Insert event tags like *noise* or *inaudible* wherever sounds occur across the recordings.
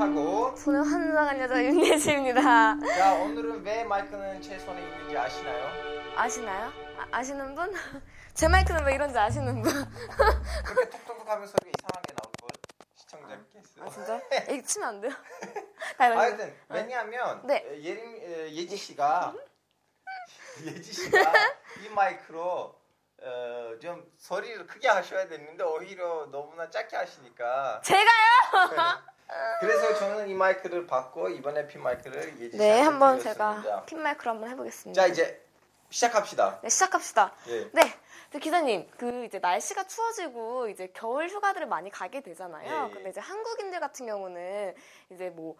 하고 저는 환장한 여자 윤예지입니다. 자 오늘은 왜 마이크는 제 손에 있는지 아시나요? 아시나요? 아, 시는 분? *laughs* 제 마이크는 왜 이런지 아시는 분? 그렇게 톡톡톡 하면 소리가 이상하게 나올 걸 시청자께서. 아 진짜? *laughs* 이거 치면 안 돼요? *laughs* 하여튼 왜냐하면 네. 에, 예림 에, 예지 씨가 예지 씨가 이 마이크로 어, 좀 소리를 크게 하셔야 되는데 오히려 너무나 작게 하시니까 제가요? 그래서 저는 이 마이크를 받고 이번에 핀 마이크를 예지 네, 한번 드렸습니다. 제가 핀 마이크로 한번 해보겠습니다. 자 이제 시작합시다. 네, 시작합시다. 예. 네. 저 기자님, 그 이제 날씨가 추워지고 이제 겨울 휴가들을 많이 가게 되잖아요. 예. 근데 이제 한국인들 같은 경우는 이제 뭐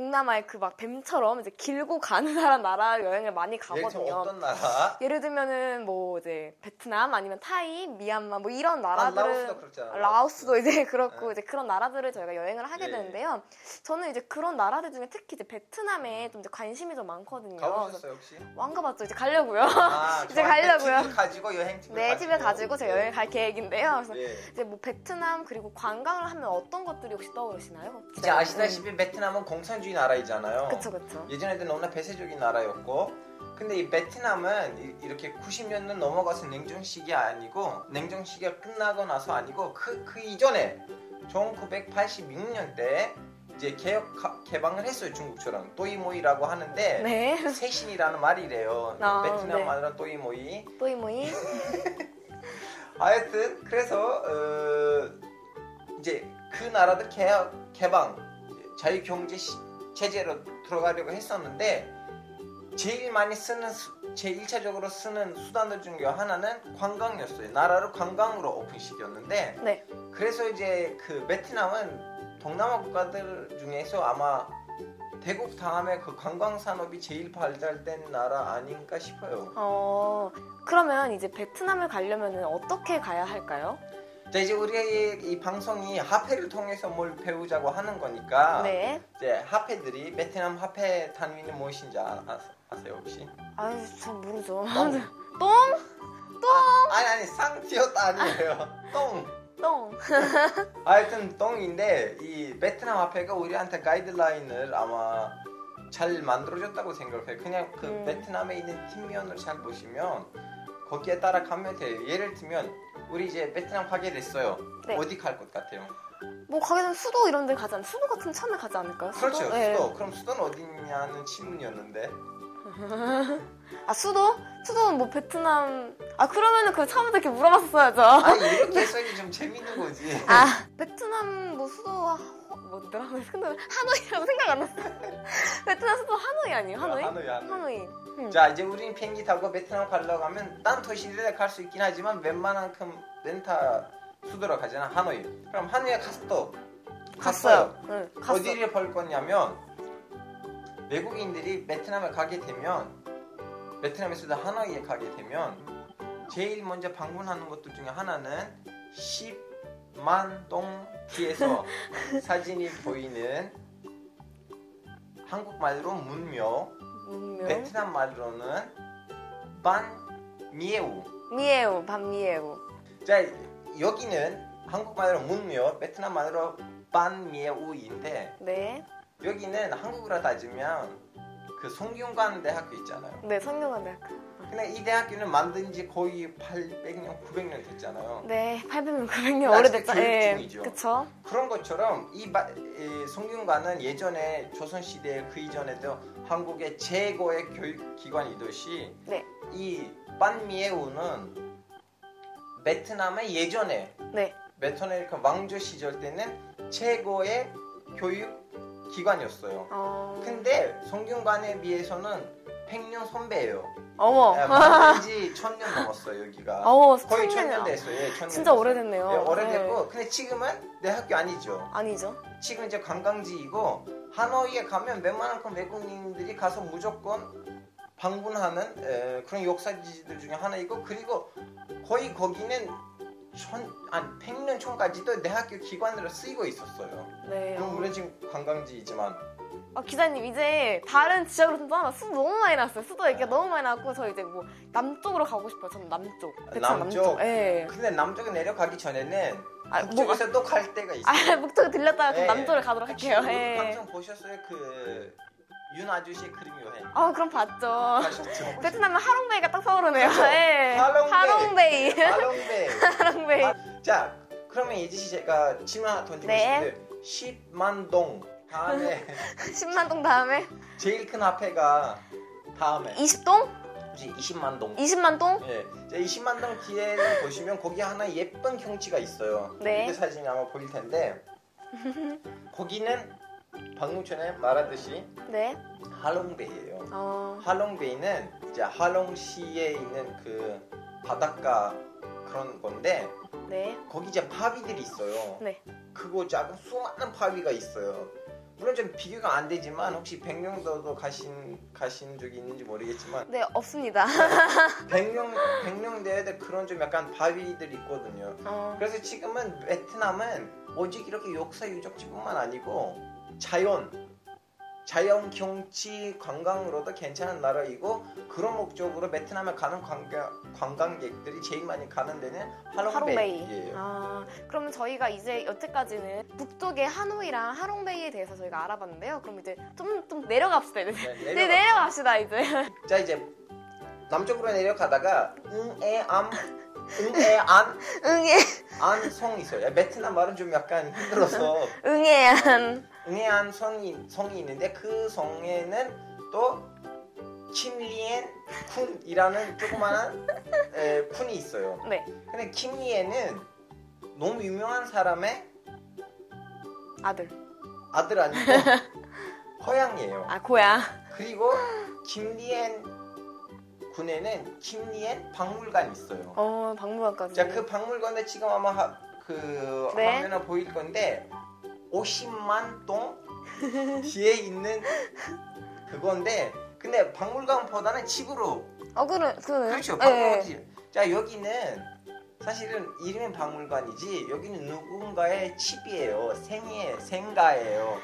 동남아의 그 막 뱀처럼 이제 길고 가느다란 나라 여행을 많이 가거든요. 어떤 나라? 예를 들면은 뭐 이제 베트남 아니면 타이, 미얀마 뭐 이런 아, 나라들을 라오스도 그렇잖아요. 라오스도 이제 *laughs* 그렇고 네. 이제 그런 나라들을 저희가 여행을 하게 예. 되는데요. 저는 이제 그런 나라들 중에 특히 이제 베트남에 좀 이제 관심이 좀 많거든요. 가보셨어요 혹시? 안 가봤죠. 이제 가려고요. 아, *laughs* 이제 저한테 가려고요. 팁을 가지고 여행 팁을 네, 집에 가지고 가지고 제가 여행 갈 계획인데요. 그래서 예. 이제 뭐 베트남 그리고 관광을 하면 어떤 것들이 혹시 떠오르시나요? 이제 아시다시피 베트남은 공산 주의 나라이잖아요. 그쵸 그쵸. 예전에도 너무나 배세적인 나라였고 근데 이 베트남은 이- 이렇게 90년대 넘어가서 냉정시기 아니고 냉정시기가 끝나고 나서 아니고 그, 그 이전에 1986년대 이제 개혁 개방을 했어요 중국처럼 또이모이라고 하는데 네. *laughs* 세신이라는 말이래요 아, 베트남 네. 말로 또이모이 또이모이. *laughs* 하여튼 그래서 어, 이제 그 나라들 개혁 개방 자유 경제 시- 체제로 들어가려고 했었는데 제일 많이 쓰는 수, 제일 1차적으로 쓰는 수단들 중에 하나는 관광이었어요. 나라를 관광으로 오픈시켰는데 네. 그래서 이제 그 베트남은 동남아 국가들 중에서 아마 대국 다음에 그 관광 산업이 제일 발달된 나라 아닌가 싶어요. 어 그러면 이제 베트남을 가려면 어떻게 가야 할까요? 자 이제 우리의 이 방송이 화폐를 통해서 뭘 배우자고 하는 거니까 네. 이제 화폐들이 베트남 화폐 단위는 무엇인지 아, 아, 아세요 혹시? 아유 전 모르죠. 똥. *laughs* 똥? 아 니 아니 쌍티어도 아니에요. *laughs* 똥. 똥. *laughs* 하여튼 똥인데 이 베트남 화폐가 우리한테 가이드라인을 아마 잘 만들어줬다고 생각해요. 그냥 그 음. 베트남에 있는 팀면을 잘 보시면 거기에 따라 가면 돼요. 예를 들면 우리 이제 베트남 가게 됐어요. 네. 어디 갈 것 같아요? 뭐 가게 되면 수도 이런 데 가지 않 수도 같은 처음에 가지 않을까요? 그렇죠. 수도. 네. 그럼 수도는 어디냐는 질문이었는데. *laughs* 아 수도? 수도는 뭐 베트남 아 그러면은 그 처음부터 이렇게 물어봤어야죠. 아니 이렇게 *laughs* 해석이 좀 재밌는 거지. 아 베트남 뭐 수도 아, 어, 뭐더라? 근데 하노이라고 생각 안 났어. 베트남 수도 하노이 아니에요? 하노이? 하노이, 하노이. 하노이. 음. 자 이제 우리는 비행기 타고 베트남 가려고 하면 딴 도시들에 갈 수 있긴 하지만 웬만한큼 렌타 수도로 가잖아 하노이. 그럼 하노이에 갔어. 갔어요. 응, 갔어. 어디를 볼 거냐면 외국인들이 베트남에 가게 되면 베트남에서도 하노이에 가게 되면 제일 먼저 방문하는 것들 중에 하나는 10 만동 뒤에서 사진이 보이는 한국말로 문묘, 문명. 베트남 말로는 반 미에우. 미에우 반미에우. 자 여기는 한국말로 문묘, 베트남 말로 반 미에우인데 네. 여기는 한국으로 따지면 그 송균관 대학교 있잖아요. 네 성균관 대학교. 근데 이 대학교는 만든 지 거의 800년, 900년 됐잖아요. 네 800년 900년 아직도 오래됐죠. 교육 예. 중이죠. 그쵸. 그런 것처럼 이, 바- 이 송균관은 예전에 조선 시대 그 이전에도 한국의 최고의 교육 기관이듯이 네. 이 반미에우는 베트남의 예전에 네. 베트남의 그 왕조 시절 때는 최고의 교육 기관이었어요. 어. 근데 성균관에 비해서는 100년 선배예요. 어머. 예, 만든 지 1000년 넘었어요, 여기가. 어머 거의. 1000년 됐어요. 예, 1000년 진짜 됐어요. 오래됐네요. 예, 오래됐고 네. 근데 지금은 내 학교 아니죠. 아니죠. 지금 이제 관광지이고 하노이에 가면 웬만한 외국인들이 가서 무조건 방문하는 에, 그런 역사지들 중에 하나이고 그리고 거의 거기는 천, 아니 100년 전까지도 내 학교 기관으로 쓰이고 있었어요. 네. 그럼 우리는 지금 관광지이지만 아, 기자님 이제 다른 지역으로 좀 떠나면 수도 너무 많이 났어요. 수도 얘기가 너무 많이 났고 저 이제 뭐 남쪽으로 가고 싶어요. 저는 남쪽. 베트남 남쪽? 예. 근데 남쪽에 내려가기 전에는 아, 뭐, 북쪽에서 또 갈 때가 있어요. 아, 목적 들렸다가 예. 남쪽으로 가도록 할게요. 혹시 예. 방송 보셨어요? 그 윤 아저씨의 그림 여행. 아, 그럼 봤죠. 하셨죠? 베트남은 하롱베이가 딱 떠오르네요. 예. 하롱베이. 하롱베이. *laughs* 하롱베이. 아, 자, 그러면 예지 씨 제가 질문 하나 던지고 네. 싶은데 10만 동 다음에 *laughs* 10만 동 다음에 제일 큰 화폐가 다음에 20동? 혹시 20만 동. 20만 동? 예, 자, 20만 동 뒤에를 보시면 거기 하나 예쁜 경치가 있어요. 네. 그 사진이 아마 보일 텐데 거기는 방금 전에 말하듯이 네. 할롱베이예요. 어. 할롱베이는 이제 할롱시에 있는 그 바닷가 그런 건데 네. 거기 이제 파비들이 있어요. 네. 크고 작은 수많은 파비가 있어요. 물론 좀 비교가 안 되지만 혹시 백령도도 가신 가신 적이 있는지 모르겠지만 네, 없습니다. *laughs* 백령 백령대에 그런 좀 약간 바위들 있거든요. 어. 그래서 지금은 베트남은 오직 이렇게 역사 유적지뿐만 아니고 자연 자연 경치 관광으로도 괜찮은 나라이고 그런 목적으로 베트남에 가는 관광, 관광객들이 제일 많이 가는 데는 하롱베이. 할롱베이예요. 아, 그러면 저희가 이제 여태까지는 북쪽의 하노이랑 하롱베이에 대해서 저희가 알아봤는데요. 그럼 이제 좀, 좀 내려갑시다. 이제. 네, 네, 내려갑시다, 이제. 자 이제 남쪽으로 내려가다가 응애암 응애안 *laughs* 응애, 안성 있어요. 베트남 말은 좀 약간 힘들어서 *laughs* 응애한. 응애안 성이 성이 있는데 그 성에는 또 김리엔 쿤이라는 조그마한 에, 쿤이 있어요. 네. 근데 김리엔은 너무 유명한 사람의 아들. 아들 아니고 *laughs* 허양이에요. 아, 고야. 그리고 김리엔 군에는 김리엔 박물관이 있어요. 어, 박물관까지. 자, 그 박물관에 지금 아마 하- 그 네. 화면에 보일 건데 50만 동 *laughs* 뒤에 있는 그건데 근데 박물관보다는 집으로 어, 그래, 그러네. 그렇죠. 네. 박물관 집. 자, 여기는 사실은 이름은 박물관이지 여기는 누군가의 집이에요. 생이에요. 생가예요.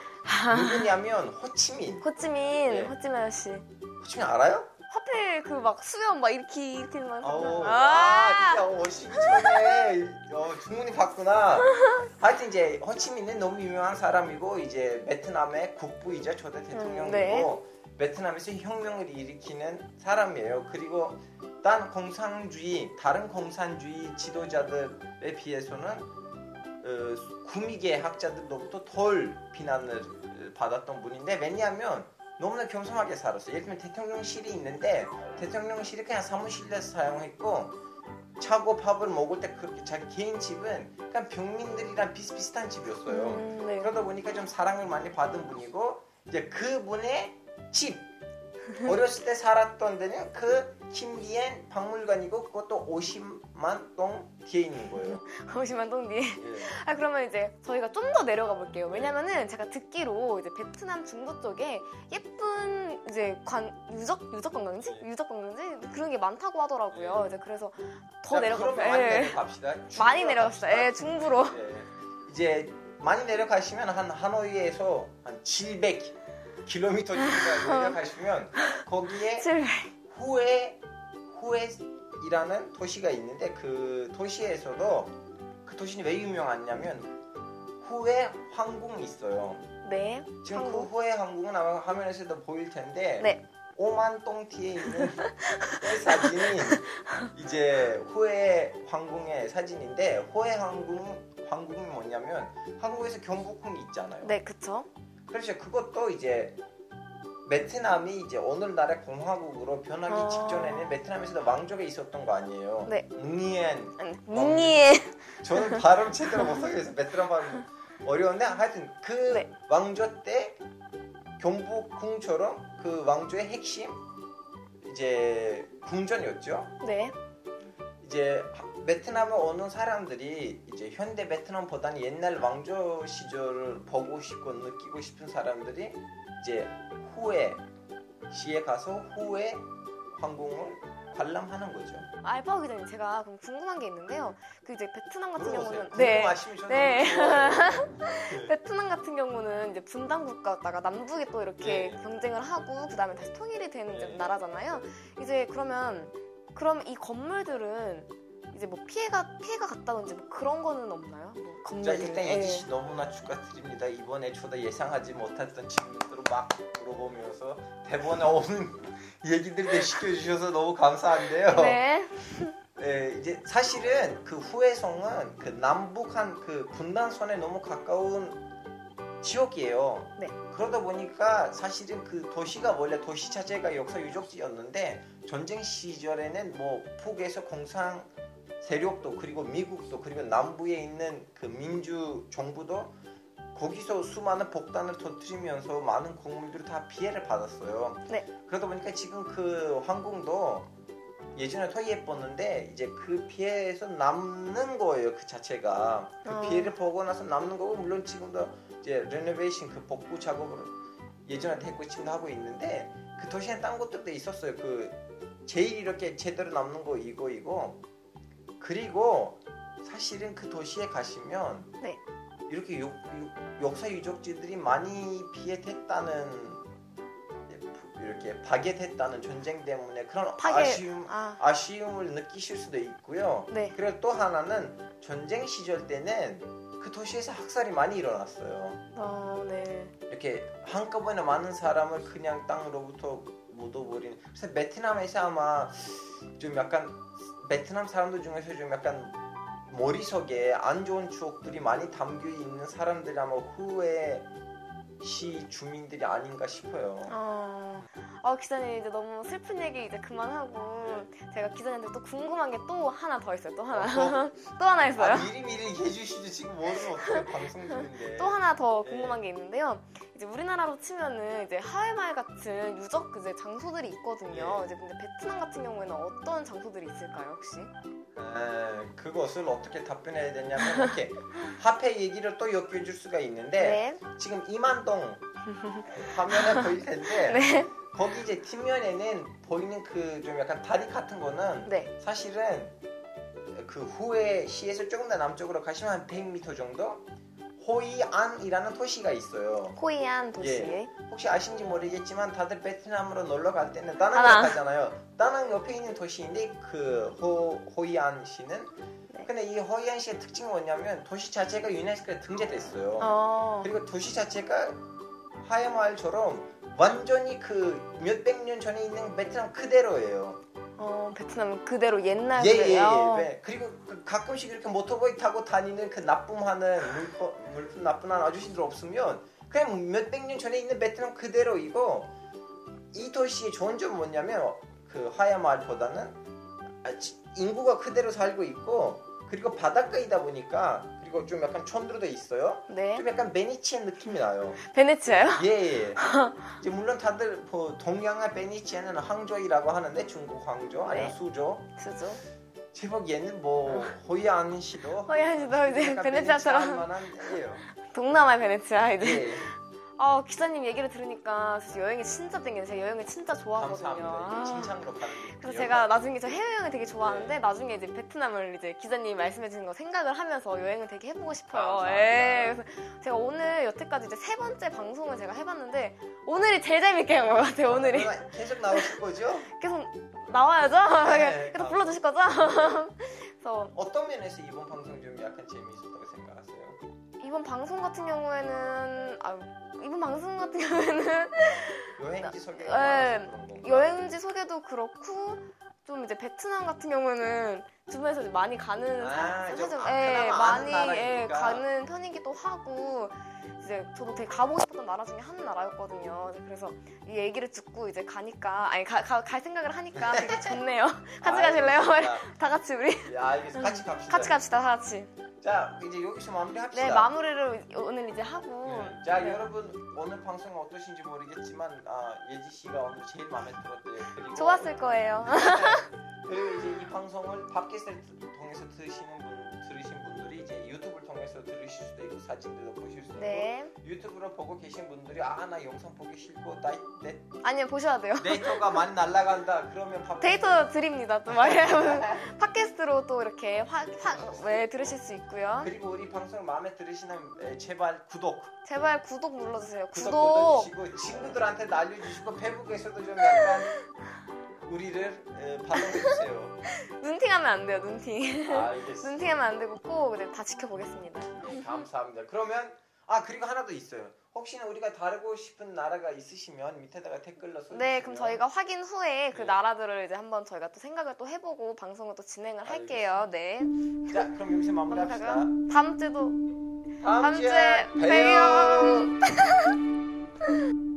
누구냐면 호치민. 호찌민, 네. 호찌민 아저씨. 호치민 알아요? 화폐 그막 수염 막 이렇게 이렇게 막 아우, 아, 아, 진짜 어, 시기 전에 어, 주문이 봤구나. 하여튼 이제 호치민은 너무 유명한 사람이고 이제 베트남의 국부이자 초대 대통령이고 음, 네. 베트남에서 혁명을 일으키는 사람이에요. 그리고 딴 공산주의, 다른 공산주의 지도자들에 비해서는 어, 구미계 학자들로부터 덜 비난을 받았던 분인데 왜냐하면 너무나 겸손하게 살았어요. 예를 들면 대통령실이 있는데 대통령실이 그냥 사무실에서 사용했고 차고 밥을 먹을 때 그렇게 자기 개인 집은 그냥 병민들이랑 비슷비슷한 집이었어요. 음, 네. 그러다 보니까 좀 사랑을 많이 받은 분이고 이제 그분의 집 어렸을 때 살았던 데는 그 김리엔 박물관이고 그것도 50만 동 뒤에 있는 거예요. *laughs* 50만 동 뒤에. 예. 아 그러면 이제 저희가 좀 더 내려가 볼게요. 왜냐면은 제가 듣기로 이제 베트남 중도 쪽에 예쁜 이제 관 유적 유적 관광지 예. 유적 관광지 그런 게 많다고 하더라고요. 예. 이제 그래서 더 자, 내려가 그러면 많이 예. 내려갑시다. 많이 내려갑시다. 갑시다. 예, 중부로. 예. 이제 많이 내려가시면 한 하노이에서 한 700km 정도 내려가시면 거기에 *laughs* 칠. 후에 후에이라는 도시가 있는데 그 도시에서도 그 도시는 왜 유명하냐면 후에 항공이 있어요. 네. 지금. 그 후에 항공은 아마 화면에서도 보일 텐데 네. 5만 동 뒤에 있는 *laughs* 그 사진이 이제 후에 항공의 사진인데 후에 항공 항공이 뭐냐면 한국에서 경복궁이 있잖아요. 네, 그쵸. 그렇죠. 그것도 이제 베트남이 이제 오늘날의 공화국으로 변하기 아. 직전에는 베트남에서도 왕족에 있었던 거 아니에요. 네. 뭉니엔. 뭉니에 저는 발음 제대로 못하겠어요. 베트남 발음 어려운데 하여튼 그 네. 왕조 때 경복궁처럼 그 왕조의 핵심 이제 궁전이었죠. 네. 이제 베트남에 오는 사람들이 이제 현대 베트남보다는 옛날 왕조 시절을 보고 싶고 느끼고 싶은 사람들이 이제 후에 시에 가서 후에 황궁을 관람하는 거죠. 알파오 기자님 제가 그럼 궁금한 게 있는데요. 그 이제 베트남 같은 물어보세요. 경우는 네 네. *laughs* *laughs* 베트남 같은 경우는 이제 분단 국가였다가 남북이 또 이렇게 네. 경쟁을 하고 그 다음에 다시 통일이 되는 네. 나라잖아요. 이제 그러면 그럼 이 건물들은 이제 뭐 피해가 피해가 갔다든지 뭐 그런 거는 없나요? 뭐자 건물들. 일단 예지 씨 너무나 축하드립니다. 이번에 저도 예상하지 못했던 질문들을 막 물어보면서 대본에 없는 *laughs* 얘기들을 시켜주셔서 너무 감사한데요. 네. 네, 이제 사실은 그 후해성은 그 남북한 그 분단선에 너무 가까운 지역이에요. 네. 그러다 보니까 사실은 그 도시가 원래 도시 자체가 역사 유적지였는데 전쟁 시절에는 뭐 북에서 공산 세력도 그리고 미국도 그리고 남부에 있는 그 민주 정부도 거기서 수많은 폭탄을 터뜨리면서 많은 건물들이 다 피해를 받았어요. 네. 그러다 보니까 지금 그 항공도 예전에 더 예뻤는데 이제 그 피해에서 남는 거예요 그 자체가 그 어. 피해를 보고 나서 남는 거고 물론 지금도 이제 레노베이션 그 복구 작업을 예전에 했고 지금도 하고 있는데 그 도시에 딴 것들도 있었어요 그 제일 이렇게 제대로 남는 거 이거 이거 그리고 사실은 그 도시에 가시면 네. 이렇게 요- 요- 역사 유적지들이 많이 피해됐다는 이렇게 파괴됐다는 전쟁 때문에 그런 파괴- 아쉬움 아, 아쉬움을 느끼실 수도 있고요. 네. 그리고 또 하나는 전쟁 시절 때는 그 도시에서 학살이 많이 일어났어요. 어, 네. 이렇게 한꺼번에 많은 사람을 그냥 땅으로부터 묻어버린. 그래서 베트남에서 아마 좀 약간 베트남 사람들 중에서 좀 약간 머릿속에 안 좋은 추억들이 많이 담겨 있는 사람들이 아마 후에 시 주민들이 아닌가 싶어요. 어, 어, 기자님 이제 너무 슬픈 얘기 이제 그만하고 제가 기자님한테 또 궁금한 게 또 하나 더 있어요. 또 하나. 어, *laughs* 또 하나 있어요. 아, 미리 미리 얘기해 주시죠. 지금 모르면 어떻게 방송 중인데. 또 하나 더 네. 궁금한 게 있는데요. 이제 우리나라로 치면은 이제 하회마을 같은 유적 이제 장소들이 있거든요. 네. 이제 근데 베트남 같은 경우에는 어떤 장소들이 있을까요, 혹시? 아, 그것을 어떻게 답변해야 되냐면 이렇게 *laughs* 화폐 얘기를 또 엮여줄 수가 있는데 네. 지금 이만동 *laughs* 화면에 보일 텐데 네. 거기 이제 뒷면에는 보이는 그 좀 약간 다리 같은 거는 네. 사실은 그 후에 시에서 조금 더 남쪽으로 가시면 한 100m 정도 호이안이라는 도시가 있어요. 호이안 도시. 예. 혹시 아신지 모르겠지만 다들 베트남으로 놀러 갈 때는 다낭 다낭. 가잖아요. 다낭 옆에 있는 도시인데 그 호, 호이안 시는 네. 근데 이 호이안 시의 특징이 뭐냐면 도시 자체가 유네스코에 등재됐어요. 어. 그리고 도시 자체가 하야마을처럼 완전히 그 몇백 년 전에 있는 베트남 그대로예요. 어, 베트남 그대로 옛날 예예예. 그래요. 네. 그리고 그 가끔씩 이렇게 모터보이 타고 다니는 그 납품하는 물품, 물품 납품하는 아저씨들 없으면 그냥 몇백 년 전에 있는 베트남 그대로이고 이 도시의 좋은 점은 뭐냐면 그 하야마을보다는 인구가 그대로 살고 있고 그리고 바닷가이다 보니까 그리고 좀 약간 촌들도 있어요. 네. 좀 약간 베니치안 느낌이 나요. 베네치아요? 예, 예. *laughs* 이제 물론 다들 뭐 동양의 베니치아는 항저이라고 하는데 중국 항저 아니면 네. 수저. 수죠. 제법 얘는 뭐 *laughs* 호이안 시도 호이안 시도 이제 약간 베네치아처럼. 만한 데예요. 동남아 베네치아 이제. 예. 아 기사님 얘기를 들으니까 진짜 여행이 진짜 땡기네. 제가 여행을 진짜 좋아하거든요. 감사합니다. 아. 이게 가는 게 그래서. 제가 나중에 저 해외여행을 되게 좋아하는데 네. 나중에 이제 베트남을 이제 기자님이 말씀해 주신 거 생각을 하면서 여행을 되게 해보고 싶어요. 감사합니다. 예. 그래서 제가 오늘 여태까지 이제 세 번째 방송을 제가 해봤는데 오늘이 제일 재밌게 한 것 같아요. 오늘이 그러나 계속 나오실 거죠? *laughs* 계속 나와야죠. 네. *laughs* 계속 불러주실 거죠? *laughs* 그래서 어떤 면에서 이번 방송 좀 약간 재미있었다고 생각하세요? 이번 방송 같은 경우에는 아 이번 방송 같은 경우에는 *laughs* 여행지 소개가 네. 건가? 여행지 소개도 그렇고 좀 이제 베트남 같은 경우는 주변에서 많이 가는 아, 사- 사실 아, 예, 많이 예. 가는 편이기도 하고 이제 저도 되게 가보고 싶었던 나라 중에 한 나라였거든요. 그래서 이 얘기를 듣고 이제 가니까 아니 가, 가- 갈 생각을 하니까 되게 좋네요. *laughs* 같이 가실래요? 알겠습니다. *laughs* 다 같이 우리 예, 알겠습니다. 같이 갑시다. 같이 갑시다 다 같이. 자, 이제 여기서 마무리합시다. 네 마무리를 오늘 이제 하고 네. 자 네. 여러분 오늘 방송 어떠신지 모르겠지만 아, 예지 씨가 오늘 제일 마음에 들었대요. 좋았을 거예요. *laughs* 그리고 이제 이 방송을 팟캐스트를 통해서 들으시는 분 들으신 분들이 이제 유튜브를 통해서 들으실 수도 있고 사진들도 보실 수 있고 네. 유튜브로 보고 계신 분들이 아 나 영상 보기 싫고 나 내, 아니요, 보셔야 돼요. 데이터가 많이 날라간다 그러면 밥 데이터 드립니다. 또 말하면 *laughs* 팟캐스트로 또 이렇게 확, 확, 네, 들으실 수 있고요. 그리고 우리 방송 마음에 들으시면 에, 제발 구독 제발 구독 눌러주세요. 구독 구독. 눌러주시고 친구들한테 알려주시고 페북에서도 좀 약간 *laughs* 우리를 에, 팔로우해주세요. *laughs* 눈팅하면 안 돼요. 눈팅. 알겠습니다. 눈팅하면 안 되고 꼭 네, 다 지켜보겠습니다. 네, 감사합니다. 그러면 아 그리고 하나 더 있어요. 혹시나 우리가 다루고 싶은 나라가 있으시면 밑에다가 댓글로 써주시면 네, 그럼 저희가 확인 후에 그 네. 나라들을 이제 한번 저희가 또 생각을 또 해보고 방송을 또 진행을 할게요. 네. 자 그럼 여기서 마무리합시다. 다음 주도 다음, 다음 주에 봬요. 봬요. *laughs*